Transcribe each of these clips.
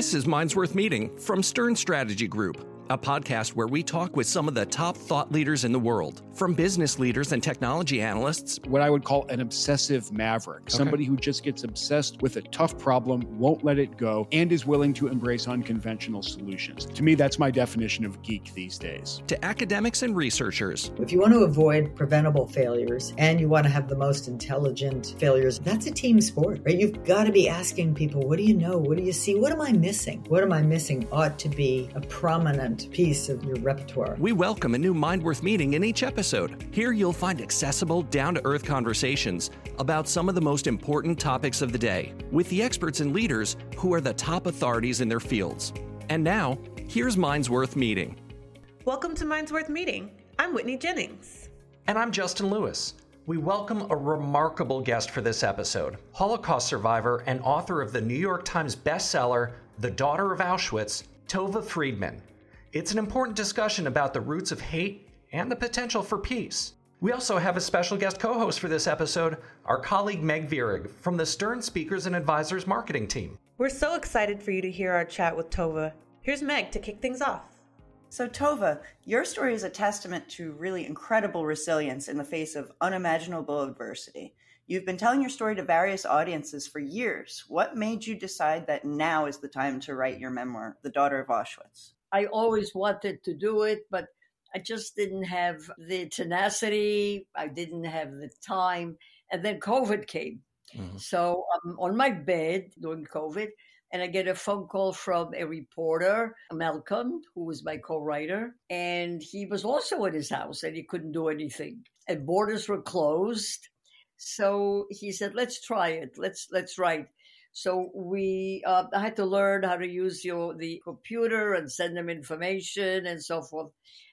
This is Minds Worth Meeting from Stern Strategy Group a podcast where we talk with some of the top thought leaders in the world, from business leaders and technology analysts. What I would call an obsessive maverick, okay. somebody who just gets obsessed with a tough problem, won't let it go, and is willing to embrace unconventional solutions. To me, that's my definition of geek these days. To academics and researchers. If you want to avoid preventable failures and you want to have the most intelligent failures, that's a team sport, right? You've got to be asking people, what do you know? What do you see? What am I missing? What am I missing ought to be a prominent piece of your repertoire. We welcome a new Mind Worth meeting in each episode. Here you'll find accessible, down to earth conversations about some of the most important topics of the day with the experts and leaders who are the top authorities in their fields. And now, here's Minds Worth Meeting. Welcome to Minds Worth Meeting. I'm Whitney Jennings. And I'm Justin Louis. We welcome a remarkable guest for this episode Holocaust survivor and author of the New York Times bestseller, The Daughter of Auschwitz, Tova Friedman. It's an important discussion about the roots of hate and the potential for peace. We also have a special guest co host for this episode, our colleague Meg Virag from the Stern Speakers and Advisors marketing team. We're so excited for you to hear our chat with Tova. Here's Meg to kick things off. So, Tova, your story is a testament to really incredible resilience in the face of unimaginable adversity. You've been telling your story to various audiences for years. What made you decide that now is the time to write your memoir, The Daughter of Auschwitz? I always wanted to do it, but I just didn't have the tenacity. I didn't have the time. And then COVID came. Mm-hmm. So I'm on my bed during COVID, and I get a phone call from a reporter, Malcolm, who was my co writer. And he was also in his house and he couldn't do anything. And borders were closed. So he said, let's try it. Let's, let's write. So we, uh, I had to learn how to use your the computer and send them information and so forth,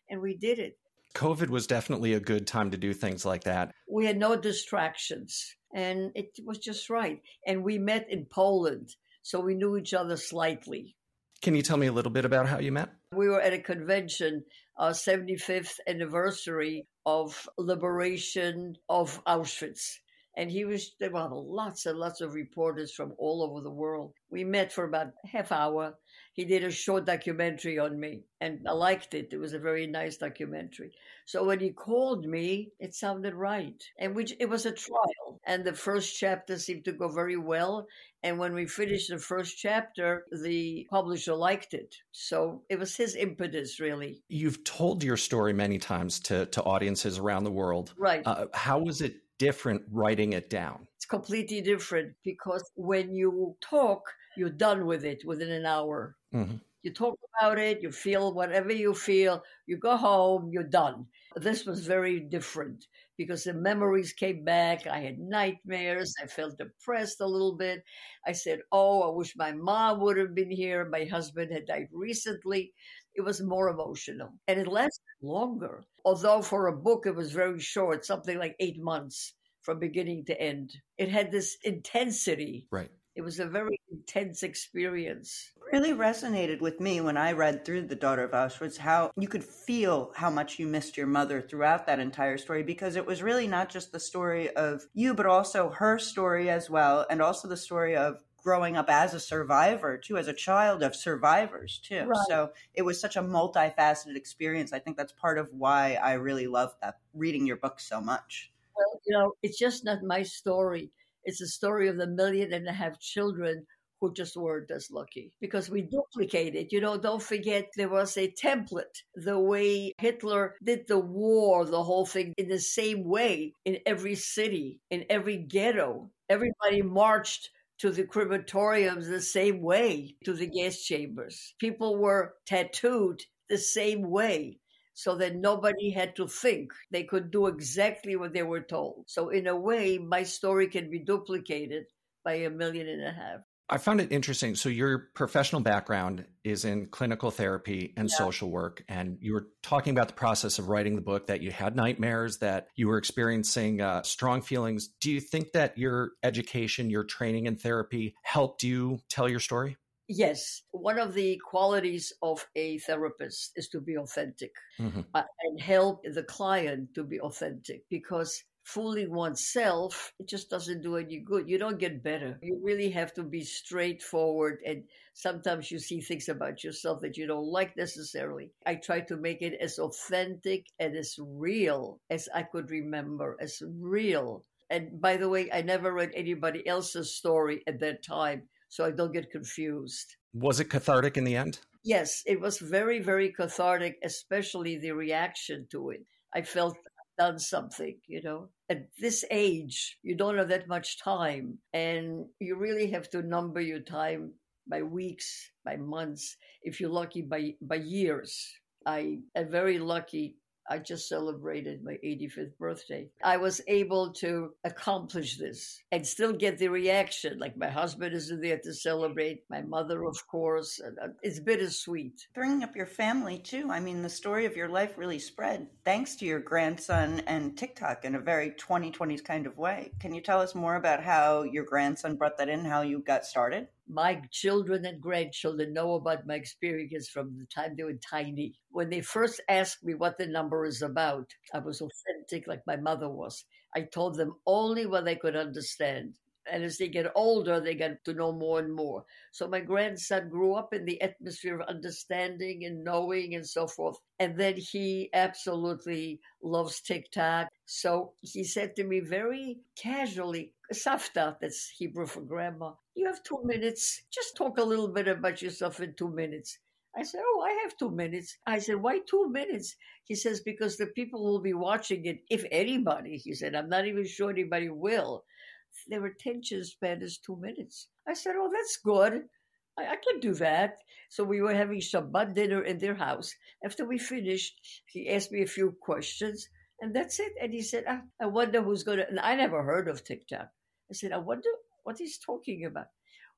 and we did it. COVID was definitely a good time to do things like that. We had no distractions, and it was just right. And we met in Poland, so we knew each other slightly. Can you tell me a little bit about how you met? We were at a convention, our 75th anniversary of liberation of Auschwitz and he was there were lots and lots of reporters from all over the world. We met for about half hour. He did a short documentary on me and i liked it. It was a very nice documentary. So when he called me it sounded right and which it was a trial and the first chapter seemed to go very well and when we finished the first chapter the publisher liked it. So it was his impetus really. You've told your story many times to, to audiences around the world. Right. Uh, how was it different writing it down? It's completely different because when you talk, you're done with it within an hour. Mm-hmm. You talk about it, you feel whatever you feel, you go home, you're done. This was very different because the memories came back. I had nightmares. I felt depressed a little bit. I said, Oh, I wish my mom would have been here. My husband had died recently. It was more emotional and it lasted longer although for a book it was very short, something like eight months from beginning to end. It had this intensity. Right. It was a very intense experience. Really resonated with me when I read through The Daughter of Auschwitz how you could feel how much you missed your mother throughout that entire story because it was really not just the story of you, but also her story as well, and also the story of growing up as a survivor too, as a child of survivors too. Right. So it was such a multifaceted experience. I think that's part of why I really love that reading your book so much. Well, you know, it's just not my story. It's the story of the million and a half children who just weren't as lucky because we duplicated. You know, don't forget there was a template. The way Hitler did the war, the whole thing in the same way in every city, in every ghetto. Everybody marched to the crematoriums the same way to the gas chambers. People were tattooed the same way so that nobody had to think. They could do exactly what they were told. So, in a way, my story can be duplicated by a million and a half. I found it interesting. So your professional background is in clinical therapy and yeah. social work, and you were talking about the process of writing the book. That you had nightmares, that you were experiencing uh, strong feelings. Do you think that your education, your training in therapy, helped you tell your story? Yes, one of the qualities of a therapist is to be authentic mm-hmm. uh, and help the client to be authentic because fooling oneself, it just doesn't do any good. You don't get better. You really have to be straightforward. And sometimes you see things about yourself that you don't like necessarily. I try to make it as authentic and as real as I could remember, as real. And by the way, I never read anybody else's story at that time, so I don't get confused. Was it cathartic in the end? Yes, it was very, very cathartic, especially the reaction to it. I felt done something, you know. At this age, you don't have that much time, and you really have to number your time by weeks, by months, if you're lucky, by by years. I am very lucky I just celebrated my 85th birthday. I was able to accomplish this and still get the reaction. Like my husband isn't there to celebrate, my mother, of course. Uh, it's bittersweet. Bringing up your family, too. I mean, the story of your life really spread thanks to your grandson and TikTok in a very 2020s kind of way. Can you tell us more about how your grandson brought that in, how you got started? My children and grandchildren know about my experience from the time they were tiny. When they first asked me what the number is about, I was authentic like my mother was. I told them only what they could understand. And as they get older, they get to know more and more. So my grandson grew up in the atmosphere of understanding and knowing and so forth. And then he absolutely loves TikTok. So he said to me very casually, Savta, that's Hebrew for grandma, you have two minutes. Just talk a little bit about yourself in two minutes. I said, Oh, I have two minutes. I said, Why two minutes? He says, Because the people will be watching it, if anybody. He said, I'm not even sure anybody will their attention span is two minutes. I said, Oh, that's good. I, I can do that. So we were having Shabbat dinner in their house. After we finished, he asked me a few questions, and that's it. And he said, I, I wonder who's going to. And I never heard of TikTok. I said, I wonder what he's talking about.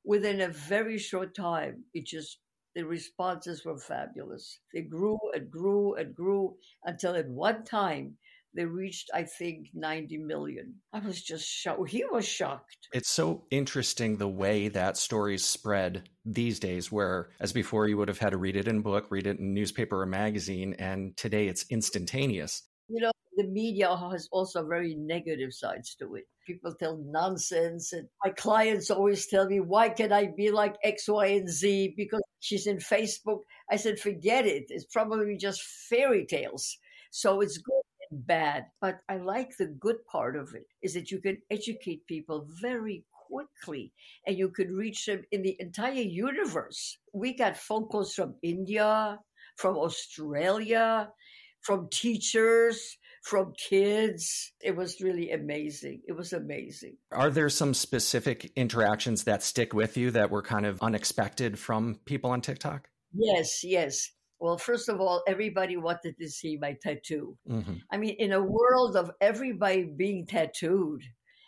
Within a very short time, it just the responses were fabulous. They grew and grew and grew until at one time they reached, I think, 90 million. I was just shocked. He was shocked. It's so interesting the way that stories spread these days, where as before you would have had to read it in book, read it in newspaper or magazine, and today it's instantaneous. You know, the media has also very negative sides to it. People tell nonsense, and my clients always tell me, "Why can I be like X, Y, and Z?" Because she's in Facebook. I said, "Forget it. It's probably just fairy tales." So it's good and bad. But I like the good part of it is that you can educate people very quickly and you could reach them in the entire universe. We got phone calls from India, from Australia, from teachers, from kids. It was really amazing. It was amazing. Are there some specific interactions that stick with you that were kind of unexpected from people on TikTok? Yes, yes. Well, first of all, everybody wanted to see my tattoo. Mm-hmm. I mean, in a world of everybody being tattooed,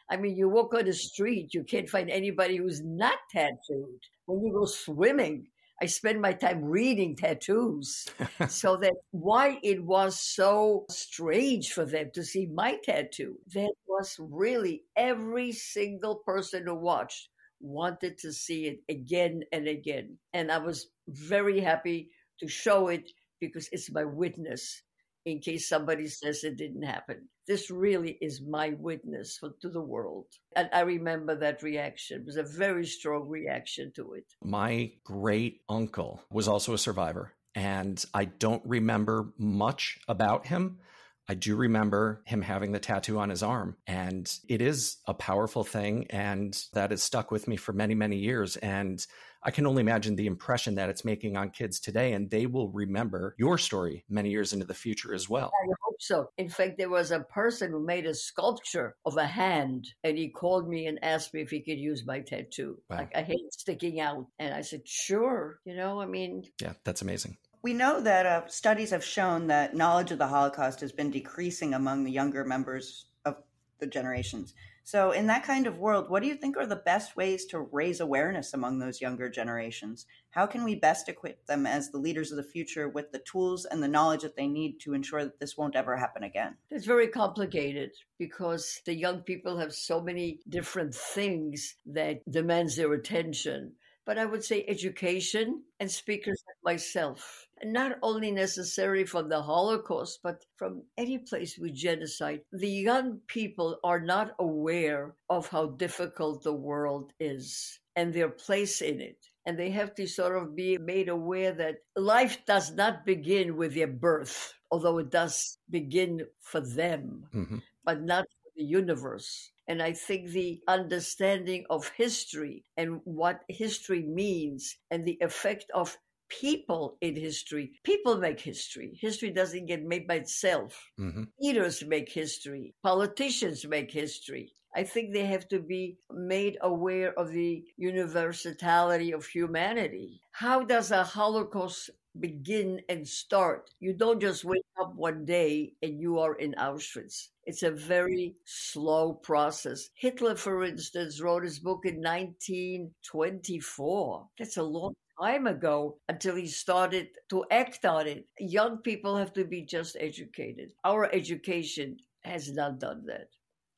I mean, you walk on the street, you can't find anybody who's not tattooed. When you go swimming, I spend my time reading tattoos. so that why it was so strange for them to see my tattoo. That was really every single person who watched wanted to see it again and again. And I was very happy to show it because it's my witness in case somebody says it didn't happen. This really is my witness for, to the world. And I remember that reaction. It was a very strong reaction to it. My great uncle was also a survivor, and I don't remember much about him. I do remember him having the tattoo on his arm, and it is a powerful thing, and that has stuck with me for many, many years. And I can only imagine the impression that it's making on kids today, and they will remember your story many years into the future as well. I hope so. In fact, there was a person who made a sculpture of a hand, and he called me and asked me if he could use my tattoo. Wow. Like I hate sticking out, and I said, "Sure." You know, I mean, yeah, that's amazing. We know that uh, studies have shown that knowledge of the Holocaust has been decreasing among the younger members of the generations. So, in that kind of world, what do you think are the best ways to raise awareness among those younger generations? How can we best equip them as the leaders of the future with the tools and the knowledge that they need to ensure that this won't ever happen again? It's very complicated because the young people have so many different things that demands their attention but I would say education and speakers like myself. Not only necessary from the Holocaust, but from any place with genocide. The young people are not aware of how difficult the world is and their place in it. And they have to sort of be made aware that life does not begin with their birth, although it does begin for them, mm-hmm. but not for the universe. And I think the understanding of history and what history means and the effect of people in history. People make history. History doesn't get made by itself. Mm-hmm. Leaders make history. Politicians make history. I think they have to be made aware of the universality of humanity. How does a Holocaust begin and start? You don't just wake up one day and you are in Auschwitz. It's a very slow process. Hitler, for instance, wrote his book in 1924. That's a long time ago until he started to act on it. Young people have to be just educated. Our education has not done that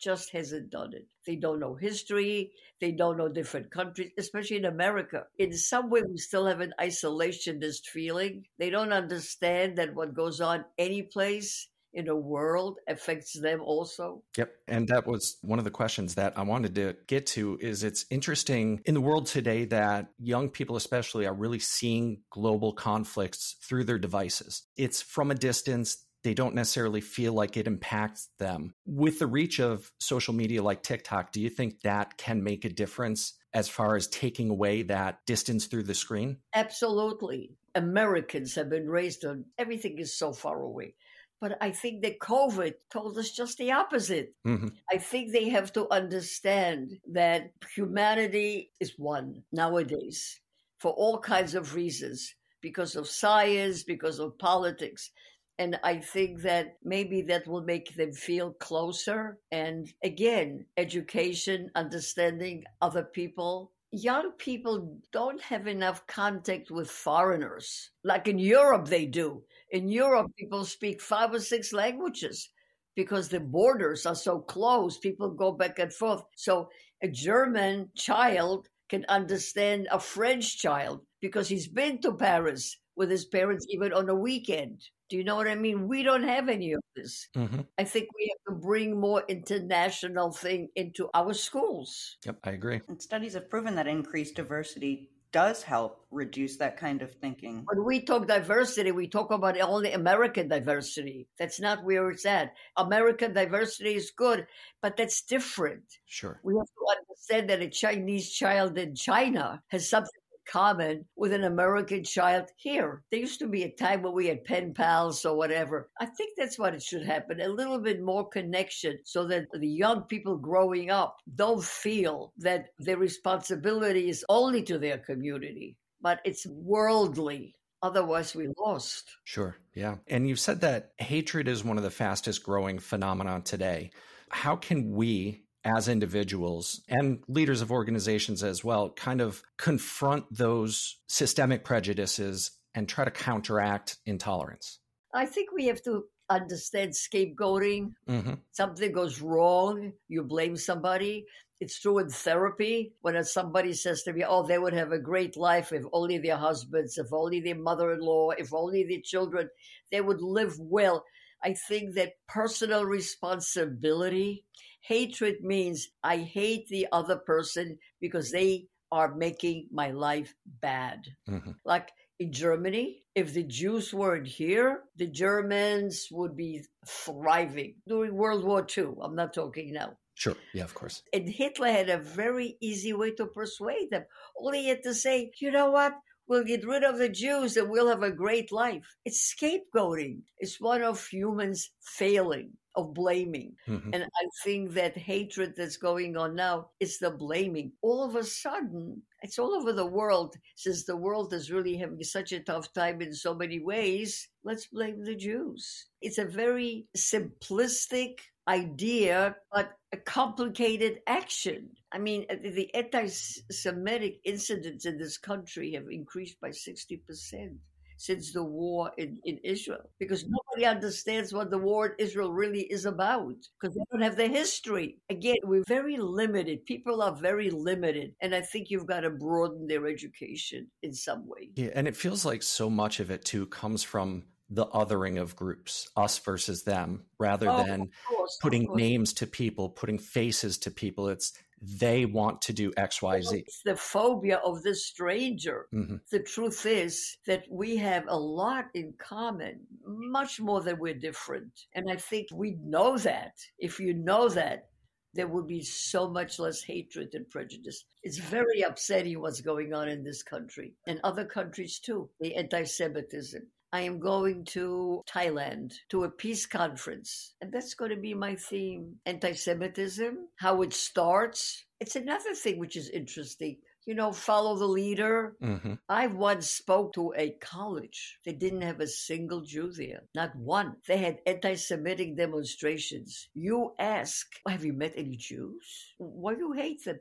just hasn't done it. They don't know history. They don't know different countries, especially in America. In some way, we still have an isolationist feeling. They don't understand that what goes on any place in a world affects them also. Yep. And that was one of the questions that I wanted to get to is it's interesting in the world today that young people especially are really seeing global conflicts through their devices. It's from a distance they don't necessarily feel like it impacts them. With the reach of social media like TikTok, do you think that can make a difference as far as taking away that distance through the screen? Absolutely. Americans have been raised on everything is so far away. But I think that COVID told us just the opposite. Mm-hmm. I think they have to understand that humanity is one nowadays for all kinds of reasons because of science, because of politics. And I think that maybe that will make them feel closer. And again, education, understanding other people. Young people don't have enough contact with foreigners. Like in Europe, they do. In Europe, people speak five or six languages because the borders are so close. People go back and forth. So a German child can understand a French child because he's been to Paris with his parents even on a weekend. Do you know what I mean? We don't have any of this. Mm-hmm. I think we have to bring more international thing into our schools. Yep, I agree. And studies have proven that increased diversity does help reduce that kind of thinking. When we talk diversity, we talk about only American diversity. That's not where it's at. American diversity is good, but that's different. Sure. We have to understand that a Chinese child in China has something common with an American child here. There used to be a time when we had pen pals or whatever. I think that's what it should happen a little bit more connection so that the young people growing up don't feel that their responsibility is only to their community, but it's worldly. Otherwise, we lost. Sure. Yeah. And you've said that hatred is one of the fastest growing phenomena today. How can we as individuals and leaders of organizations as well kind of confront those systemic prejudices and try to counteract intolerance? I think we have to understand scapegoating. Mm-hmm. Something goes wrong, you blame somebody. It's true in therapy when somebody says to me, Oh, they would have a great life if only their husbands, if only their mother in law, if only their children, they would live well. I think that personal responsibility Hatred means I hate the other person because they are making my life bad. Mm-hmm. Like in Germany, if the Jews weren't here, the Germans would be thriving during World War II. I'm not talking now. Sure. Yeah, of course. And Hitler had a very easy way to persuade them. All he had to say, you know what? We'll get rid of the Jews and we'll have a great life. It's scapegoating. It's one of humans failing of blaming. Mm-hmm. And I think that hatred that's going on now is the blaming. All of a sudden, it's all over the world. Since the world is really having such a tough time in so many ways, let's blame the Jews. It's a very simplistic idea, but a complicated action. I mean, uh, the anti Semitic incidents in this country have increased by 60%. Since the war in, in Israel because mm-hmm. nobody understands what the war in Israel really is about because they don't have the history. Again, we're very limited. People are very limited. And I think you've got to broaden their education in some way. Yeah. And it feels like so much of it too comes from the othering of groups, us versus them, rather Oh, than course, putting names to people, putting faces to people. It's they want to do X, Y, Z. It's the phobia of the stranger. Mhm. The truth is that we have a lot in common, much more than we're different. And I think we know that. If you know that, there would be so much less hatred and prejudice. It's very upsetting what's going on in this country and other countries too, the anti Semitism. I am going to Thailand to a peace conference, and that's going to be my theme anti Semitism, how it starts. It's another thing which is interesting. You know, follow the leader. Mhm. I once spoke to a college. They didn't have a single Jew there, not one. They had anti Semitic demonstrations. You ask, Have you met any Jews? Why do you hate them?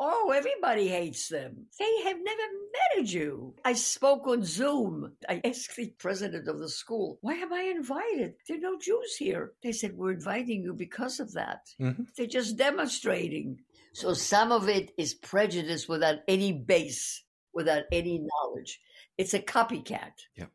Oh, everybody hates them. They have never met a Jew. I spoke on Zoom. I asked the president of the school, Why am I invited? There are no Jews here. They said, We're inviting you because of that. Mhm. They're just demonstrating. So some of it is prejudice without any base, without any knowledge. It's a copycat. Yeah.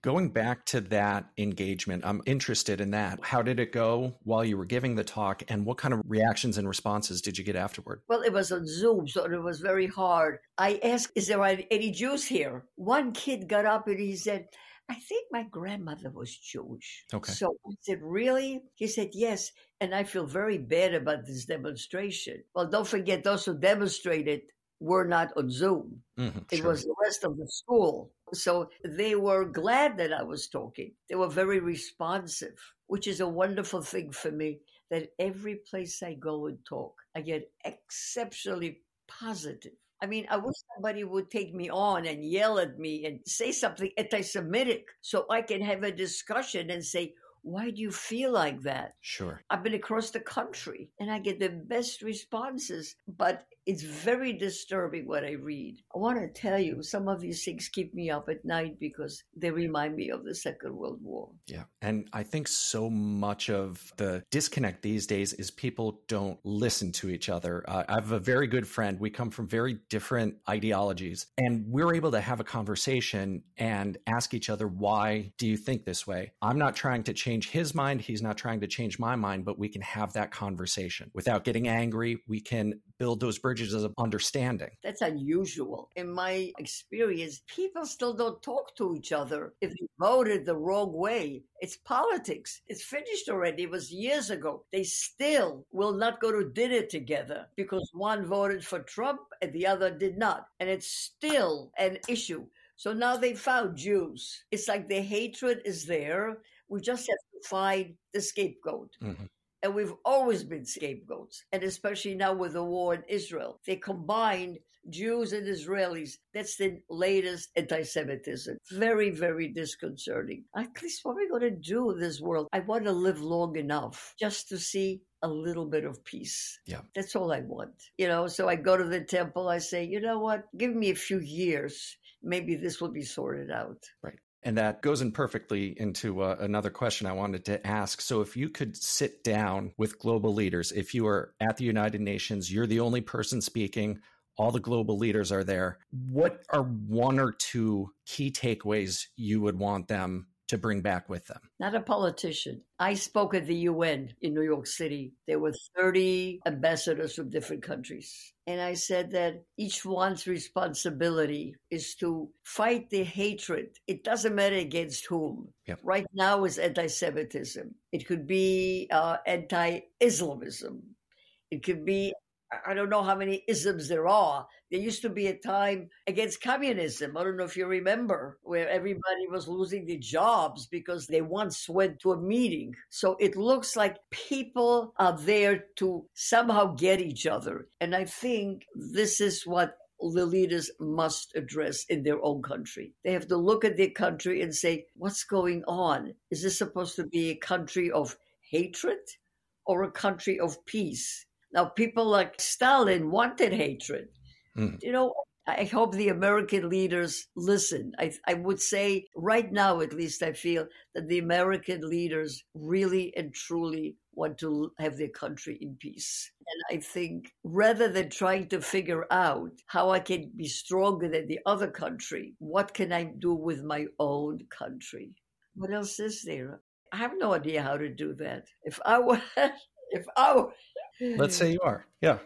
Going back to that engagement, I'm interested in that. How did it go while you were giving the talk, and what kind of reactions and responses did you get afterward? Well, it was on Zoom, so it was very hard. I asked, Is there any Jews here? One kid got up and he said, I think my grandmother was Jewish. Okay. So I said, Really? He said, Yes. And I feel very bad about this demonstration. Well, don't forget, those who demonstrated were not on Zoom. Mhm, It sure. was the rest of the school. So they were glad that I was talking. They were very responsive, which is a wonderful thing for me that every place I go and talk, I get exceptionally positive. I mean, I wish somebody would take me on and yell at me and say something anti Semitic so I can have a discussion and say, why do you feel like that? Sure. I've been across the country and I get the best responses, but it's very disturbing what I read. I want to tell you, some of these things keep me up at night because they remind me of the Second World War. Yeah. And I think so much of the disconnect these days is people don't listen to each other. Uh, I have a very good friend. We come from very different ideologies, and we're able to have a conversation and ask each other, why do you think this way? I'm not trying to change his mind. He's not trying to change my mind, but we can have that conversation without getting angry. We can build those bridges of understanding. That's unusual. In my experience, people still don't talk to each other if they voted the wrong way. It's politics. It's finished already. It was years ago. They still will not go to dinner together because one voted for Trump and the other did not. And it's still an issue. So now they found Jews. It's like the hatred is there. We just have to find the scapegoat. Mhm. And we've always been scapegoats. And especially now with the war in Israel, they combined Jews and Israelis. That's the latest anti Semitism. Very, very disconcerting. At least what are we going to do in this world? I want to live long enough just to see a little bit of peace. Yeah. That's all I want. You know, so I go to the temple, I say, you know what? Give me a few years. Maybe this will be sorted out. And that goes in perfectly into uh, another question I wanted to ask. So, if you could sit down with global leaders, if you are at the United Nations, you're the only person speaking, all the global leaders are there, what are one or two key takeaways you would want them to bring back with them? not a politician. I spoke at the UN in New York City. There were 30 ambassadors from different countries. And I said that each one's responsibility is to fight the hatred. It doesn't matter against whom. Yep. Right now is anti Semitism, it could be uh, anti Islamism, it could be. I don't know how many isms there are. There used to be a time against communism. I don't know if you remember, where everybody was losing their jobs because they once went to a meeting. So it looks like people are there to somehow get each other. And I think this is what the leaders must address in their own country. They have to look at their country and say, what's going on? Is this supposed to be a country of hatred or a country of peace? Now, people like Stalin wanted hatred. Mhm. You know, I hope the American leaders listen. I, I would say right now, at least, I feel that the American leaders really and truly want to have their country in peace. And I think rather than trying to figure out how I can be stronger than the other country, what can I do with my own country? What else is there? I have no idea how to do that. If I were, if I were, let's say you are, yeah.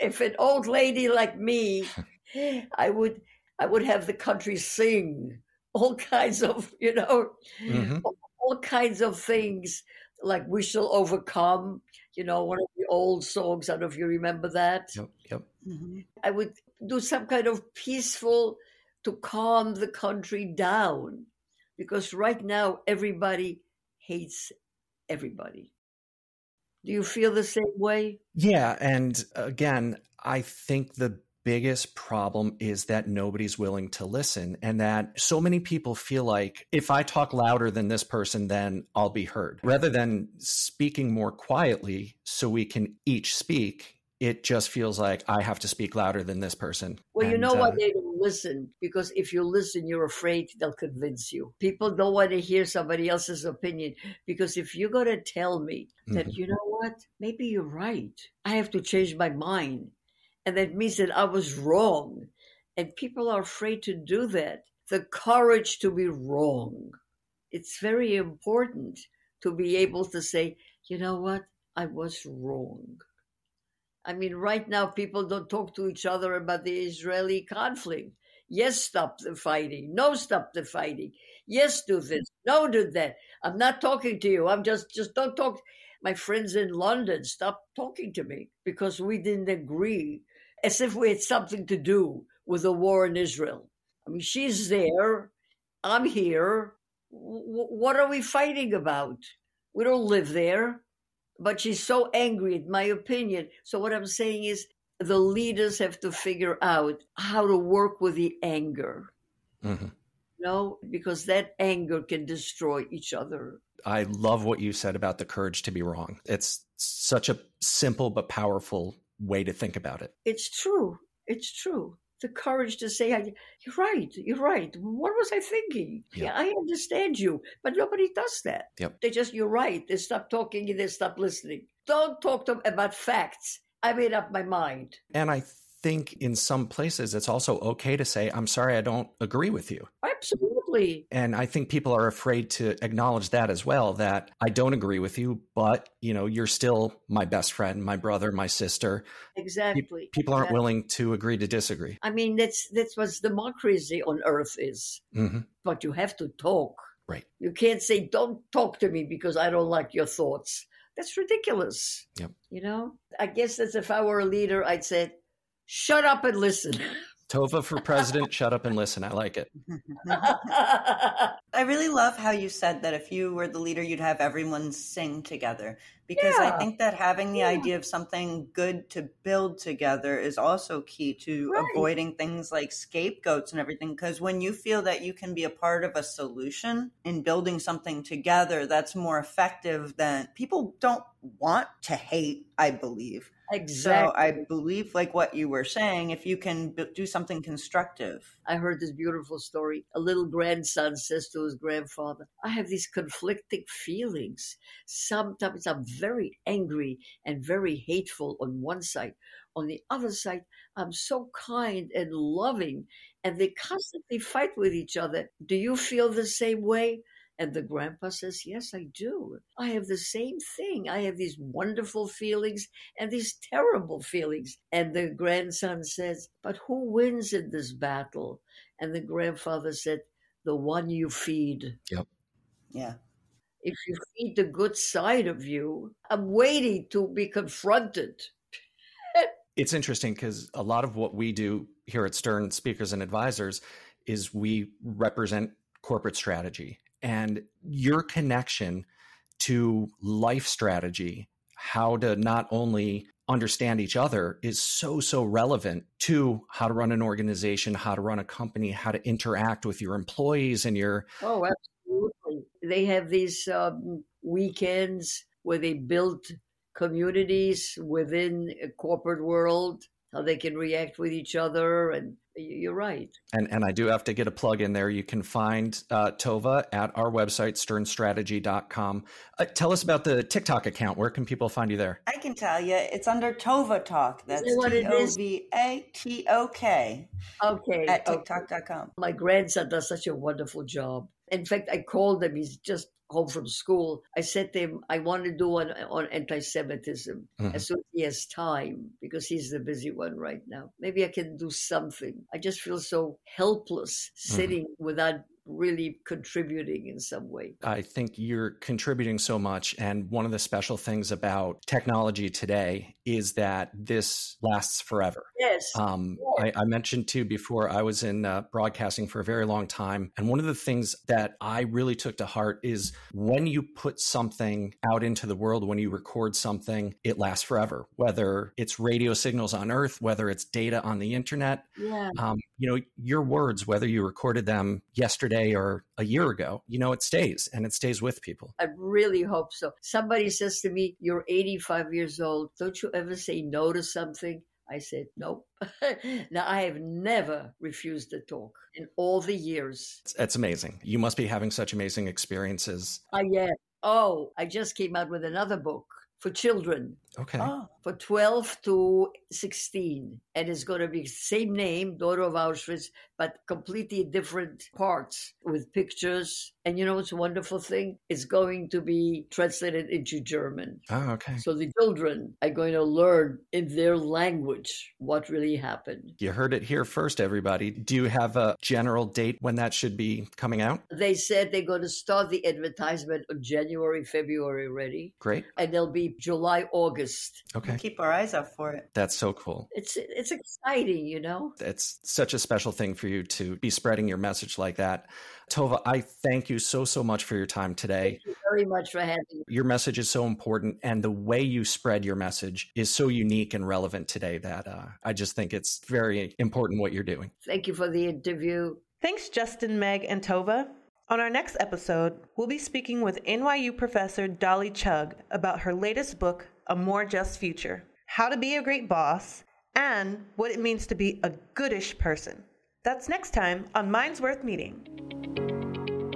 If an old lady like me, I would, I would have the country sing all kinds of, you know, mm-hmm. all, all kinds of things like "We Shall Overcome." You know, one of the old songs. I don't know if you remember that. Yep. Yep. Mm-hmm. I would do some kind of peaceful to calm the country down because right now everybody hates everybody. Do you feel the same way? Yeah. And again, I think the biggest problem is that nobody's willing to listen and that so many people feel like if I talk louder than this person, then I'll be heard. Rather than speaking more quietly so we can each speak, it just feels like I have to speak louder than this person. Well, and, you know what? Uh, they don't listen because if you listen, you're afraid they'll convince you. People don't want to hear somebody else's opinion because if you're going to tell me that, mm-hmm. you know what, maybe you're right, I have to change my mind. And that means that I was wrong. And people are afraid to do that. The courage to be wrong. It's very important to be able to say, you know what, I was wrong. I mean, right now, people don't talk to each other about the Israeli conflict. Yes, stop the fighting. No, stop the fighting. Yes, do this. No, do that. I'm not talking to you. I'm just, just don't talk. My friends in London, stop talking to me because we didn't agree as if we had something to do with the war in Israel. I mean, she's there. I'm here. W- what are we fighting about? We don't live there but she's so angry, in my opinion. So, what I'm saying is, the leaders have to figure out how to work with the anger. Mm-hmm. Know, because that anger can destroy each other. I love what you said about the courage to be wrong. It's such a simple but powerful way to think about it. It's true. It's true the courage to say, "You're right. You're right. What was I thinking? Yeah, I understand you, but nobody does that. Yep. They just, you're right. They stop talking and they stop listening. Don't talk to them about facts. I made up my mind. And I think in some places it's also okay to say, "I'm sorry, I don't agree with you." Absolutely. And I think people are afraid to acknowledge that as well that I don't agree with you, but you know, you're still my best friend, my brother, my sister. Exactly. People aren't exactly. willing to agree to disagree. I mean, that's that's what democracy on earth is. Mm-hmm. But you have to talk. Right. You can't say, "Don't talk to me because I don't like your thoughts." That's ridiculous. Yep. You know, I guess that's if I were a leader, I'd say, "Shut up and listen." Tova for president, shut up and listen. I like it. I really love how you said that if you were the leader, you'd have everyone sing together. Because yeah. I think that having the yeah. idea of something good to build together is also key to right. avoiding things like scapegoats and everything. Because when you feel that you can be a part of a solution in building something together, that's more effective than people don't want to hate, I believe. Exactly. So I believe, like what you were saying, if you can b- do something constructive. I heard this beautiful story. A little grandson says to his grandfather, I have these conflicting feelings. Sometimes I'm very angry and very hateful on one side. On the other side, I'm so kind and loving, and they constantly fight with each other. Do you feel the same way? And the grandpa says, Yes, I do. I have the same thing. I have these wonderful feelings and these terrible feelings. And the grandson says, But who wins in this battle? And the grandfather said, The one you feed. Yep. Yeah. If you feed the good side of you, I'm waiting to be confronted. it's interesting because a lot of what we do here at Stern Speakers and Advisors is we represent corporate strategy and your connection to life strategy, how to not only understand each other is so so relevant to how to run an organization how to run a company how to interact with your employees and your oh absolutely. They have these um, weekends where they build communities within a corporate world how they can react with each other and You're right. And and I do have to get a plug in there. You can find uh, Tova at our website, sternstrategy.com. Uh, tell us about the TikTok account. Where can people find you there? I can tell you, it's under Tova Talk. That's Is that what it T O is? V A T O K Okay. at okay. TikTok.com. My grandson does such a wonderful job. In fact, I called him. He's just home from school. I said to him, I want to do one on anti Semitism Mhm. as soon as he has time because he's the busy one right now. Maybe I can do something. I just feel so helpless sitting without really contributing in some way. I think you're contributing so much. And one of the special things about technology today is that this lasts forever. Yes. Um, I, I mentioned too before, I was in uh, broadcasting for a very long time. And one of the things that I really took to heart is when you put something out into the world, when you record something, it lasts forever, whether it's radio signals on Earth, whether it's data on the internet. yeah. Um, you know, your words, whether you recorded them yesterday or a year ago, you know, it stays and it stays with people. I really hope so. Somebody says to me, You're 85 years old. Don't you ever say no to something? I said, Nope. now, I have never refused to talk in all the years. It's, amazing. You must be having such amazing experiences. I yeah. Oh, I just came out with another book for children Okay. Oh, for 12 to 16 and it's going to be same name daughter of auschwitz but completely different parts with pictures and you know what's a wonderful thing it's going to be translated into german Oh, okay. so the children are going to learn in their language what really happened You heard it here first, everybody. Do you have a general date when that should be coming out? they said they're going to start the advertisement on january february ready Great. and they'll be july august Okay. keep our eyes out for it. That's so cool. it's it's exciting you know It's such a special thing for you to be spreading your message like that. Tova, I thank you so, so much for your time today. Thank you very much for having me. Your message is so important, and the way you spread your message is so unique and relevant today that uh, I just think it's very important what you're doing. Thank you for the interview. Thanks, Justin, Meg, and Tova. On our next episode, we'll be speaking with NYU professor Dolly Chugh about her latest book, A More Just Future How to Be a Great Boss, and what it means to be a goodish person. That's next time on Minds Worth Meeting.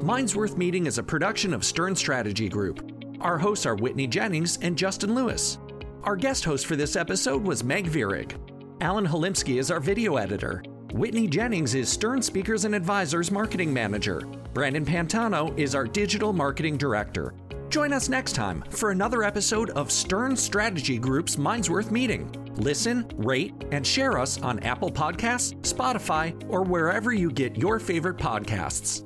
Minds Worth Meeting is a production of Stern Strategy Group. Our hosts are Whitney Jennings and Justin Louis. Our guest host for this episode was Meg Virag. Alan Halimsky is our video editor. Whitney Jennings is Stern Speakers and Advisors marketing manager. Brandon Pantano is our digital marketing director. Join us next time for another episode of Stern Strategy Group's Minds Worth Meeting. Listen, rate, and share us on Apple Podcasts, Spotify, or wherever you get your favorite podcasts.